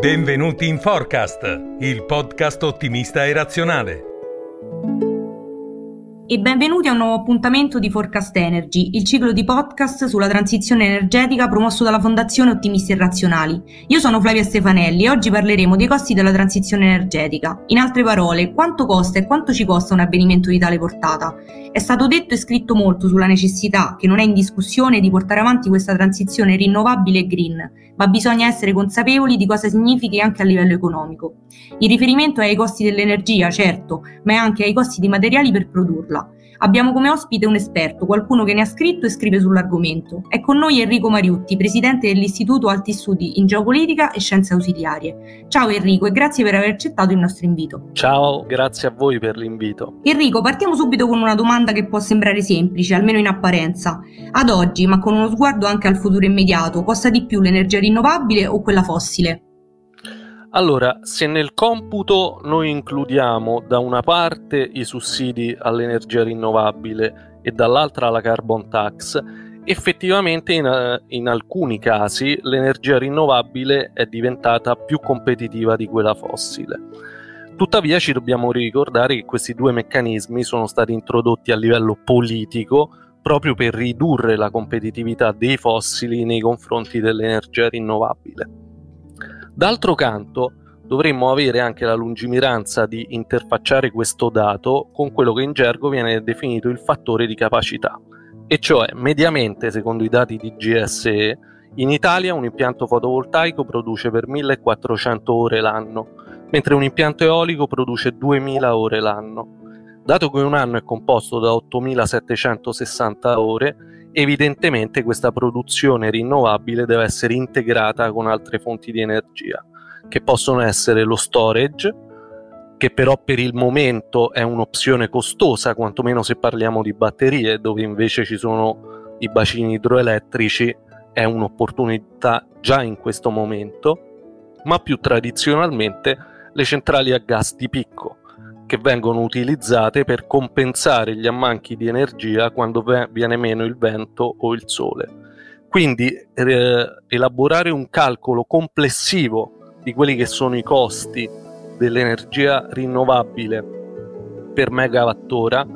Benvenuti in Forecast, il podcast ottimista e razionale. E benvenuti a un nuovo appuntamento di Forecast Energy, il ciclo di podcast sulla transizione energetica promosso dalla Fondazione Ottimisti e Razionali. Io sono Flavia Stefanelli e oggi parleremo dei costi della transizione energetica. In altre parole, quanto costa e quanto ci costa un avvenimento di tale portata. È stato detto e scritto molto sulla necessità, che non è in discussione, di portare avanti questa transizione rinnovabile e green, ma bisogna essere consapevoli di cosa significhi anche a livello economico. Il riferimento è ai costi dell'energia, certo, ma è anche ai costi di materiali per produrla. Abbiamo come ospite un esperto, qualcuno che ne ha scritto e scrive sull'argomento. È con noi Enrico Mariutti, presidente dell'Istituto Alti Studi in Geopolitica e Scienze Ausiliarie. Ciao Enrico e grazie per aver accettato il nostro invito. Ciao, grazie a voi per l'invito. Enrico, partiamo subito con una domanda che può sembrare semplice, almeno in apparenza. Ad oggi, ma con uno sguardo anche al futuro immediato, costa di più l'energia rinnovabile o quella fossile? Allora, se nel computo noi includiamo da una parte i sussidi all'energia rinnovabile e dall'altra la carbon tax, effettivamente in, eh, in, alcuni casi l'energia rinnovabile è diventata più competitiva di quella fossile. Tuttavia ci dobbiamo ricordare che questi due meccanismi sono stati introdotti a livello politico proprio per ridurre la competitività dei fossili nei confronti dell'energia rinnovabile. D'altro canto, dovremmo avere anche la lungimiranza di interfacciare questo dato con quello che in gergo viene definito il fattore di capacità, e cioè mediamente, secondo i dati di GSE, in Italia un impianto fotovoltaico produce per 1400 ore l'anno, mentre un impianto eolico produce 2000 ore l'anno. Dato che un anno è composto da 8760 ore, evidentemente questa produzione rinnovabile deve essere integrata con altre fonti di energia, che possono essere lo storage, che però per il momento è un'opzione costosa, quantomeno se parliamo di batterie, dove invece ci sono i bacini idroelettrici, è un'opportunità già in questo momento, ma più tradizionalmente le centrali a gas di picco, che vengono utilizzate per compensare gli ammanchi di energia quando viene meno il vento o il sole. Quindi eh, elaborare un calcolo complessivo di quelli che sono i costi dell'energia rinnovabile per megawattora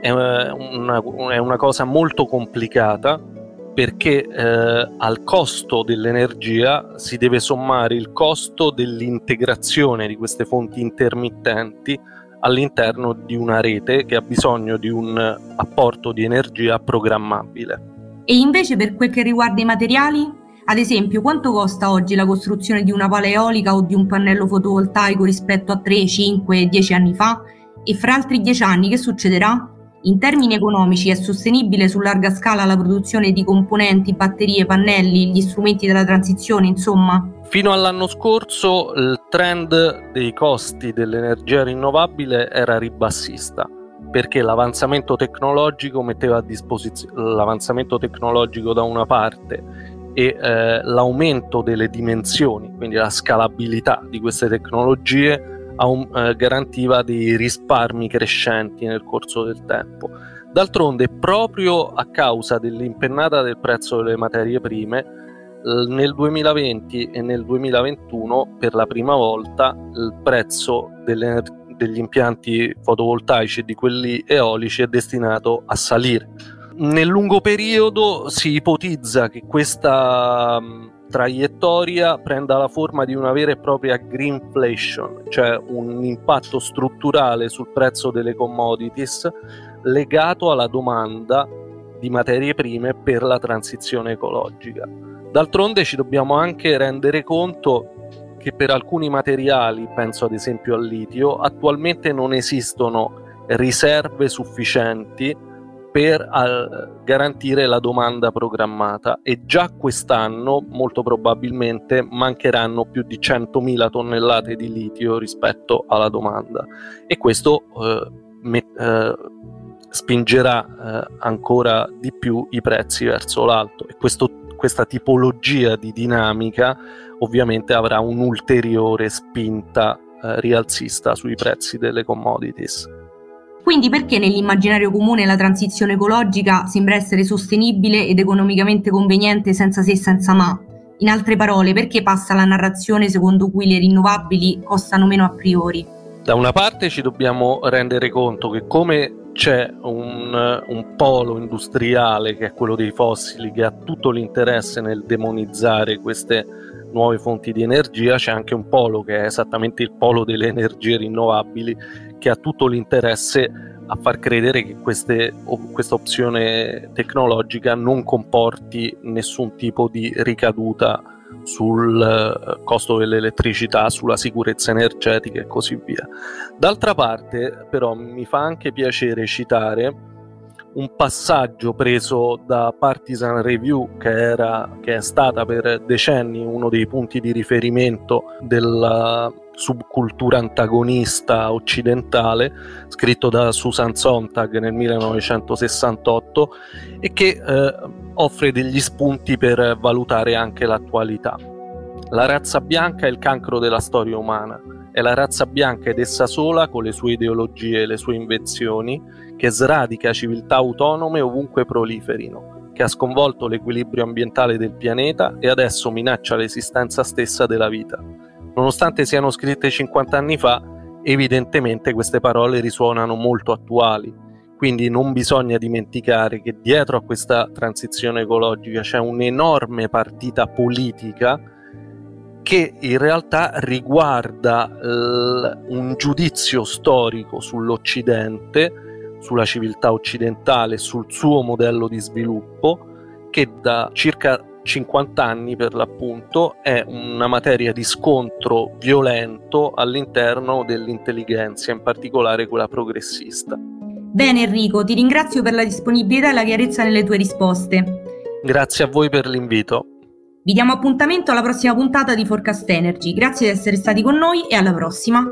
è una, è una cosa molto complicata perché eh, al costo dell'energia si deve sommare il costo dell'integrazione di queste fonti intermittenti all'interno di una rete che ha bisogno di un apporto di energia programmabile. E invece per quel che riguarda i materiali? Ad esempio, quanto costa oggi la costruzione di una pala eolica o di un pannello fotovoltaico rispetto a 3, 5, 10 anni fa? E fra altri 10 anni che succederà? In termini economici è sostenibile su larga scala la produzione di componenti, batterie, pannelli, gli strumenti della transizione, insomma? Fino all'anno scorso il trend dei costi dell'energia rinnovabile era ribassista perché l'avanzamento tecnologico metteva a disposizione l'avanzamento tecnologico da una parte e eh, l'aumento delle dimensioni, quindi la scalabilità di queste tecnologie un, eh, garantiva dei risparmi crescenti nel corso del tempo. D'altronde, proprio a causa dell'impennata del prezzo delle materie prime, nel 2020 e nel 2021 per la prima volta il prezzo degli impianti fotovoltaici e di quelli eolici è destinato a salire. Nel lungo periodo si ipotizza che questa traiettoria prenda la forma di una vera e propria greenflation, cioè un impatto strutturale sul prezzo delle commodities legato alla domanda di materie prime per la transizione ecologica. D'altronde ci dobbiamo anche rendere conto che per alcuni materiali, penso ad esempio al litio, attualmente non esistono riserve sufficienti per garantire la domanda programmata e già quest'anno molto probabilmente mancheranno più di 100.000 tonnellate di litio rispetto alla domanda. E questo uh, met- uh, spingerà ancora di più i prezzi verso l'alto. E questo questa tipologia di dinamica ovviamente avrà un'ulteriore spinta eh, rialzista sui prezzi delle commodities. Quindi perché nell'immaginario comune la transizione ecologica sembra essere sostenibile ed economicamente conveniente senza se e senza ma? In altre parole, perché passa la narrazione secondo cui le rinnovabili costano meno a priori? Da una parte ci dobbiamo rendere conto che come c'è un, un, polo industriale che è quello dei fossili che ha tutto l'interesse nel demonizzare queste nuove fonti di energia, c'è anche un polo che è esattamente il polo delle energie rinnovabili che ha tutto l'interesse a far credere che queste, questa opzione tecnologica non comporti nessun tipo di ricaduta sul eh, costo dell'elettricità, sulla sicurezza energetica e così via. D'altra parte, però, mi fa anche piacere citare un passaggio preso da Partisan Review, che, era, che è stata per decenni uno dei punti di riferimento della subcultura antagonista occidentale, scritto da Susan Sontag nel 1968 e che eh, offre degli spunti per valutare anche l'attualità. La razza bianca è il cancro della storia umana, è la razza bianca ed essa sola, con le sue ideologie e le sue invenzioni, che sradica civiltà autonome ovunque proliferino, che ha sconvolto l'equilibrio ambientale del pianeta e adesso minaccia l'esistenza stessa della vita. Nonostante siano scritte 50 anni fa, evidentemente queste parole risuonano molto attuali, quindi non bisogna dimenticare che dietro a questa transizione ecologica c'è un'enorme partita politica che in realtà riguarda l- un giudizio storico sull'Occidente, sulla civiltà occidentale, sul suo modello di sviluppo, che da circa 50 anni per l'appunto, è una materia di scontro violento all'interno dell'intelligenza, in particolare quella progressista. Bene Enrico, ti ringrazio per la disponibilità e la chiarezza nelle tue risposte. Grazie a voi per l'invito. Vi diamo appuntamento alla prossima puntata di Forecast Energy. Grazie di essere stati con noi e alla prossima.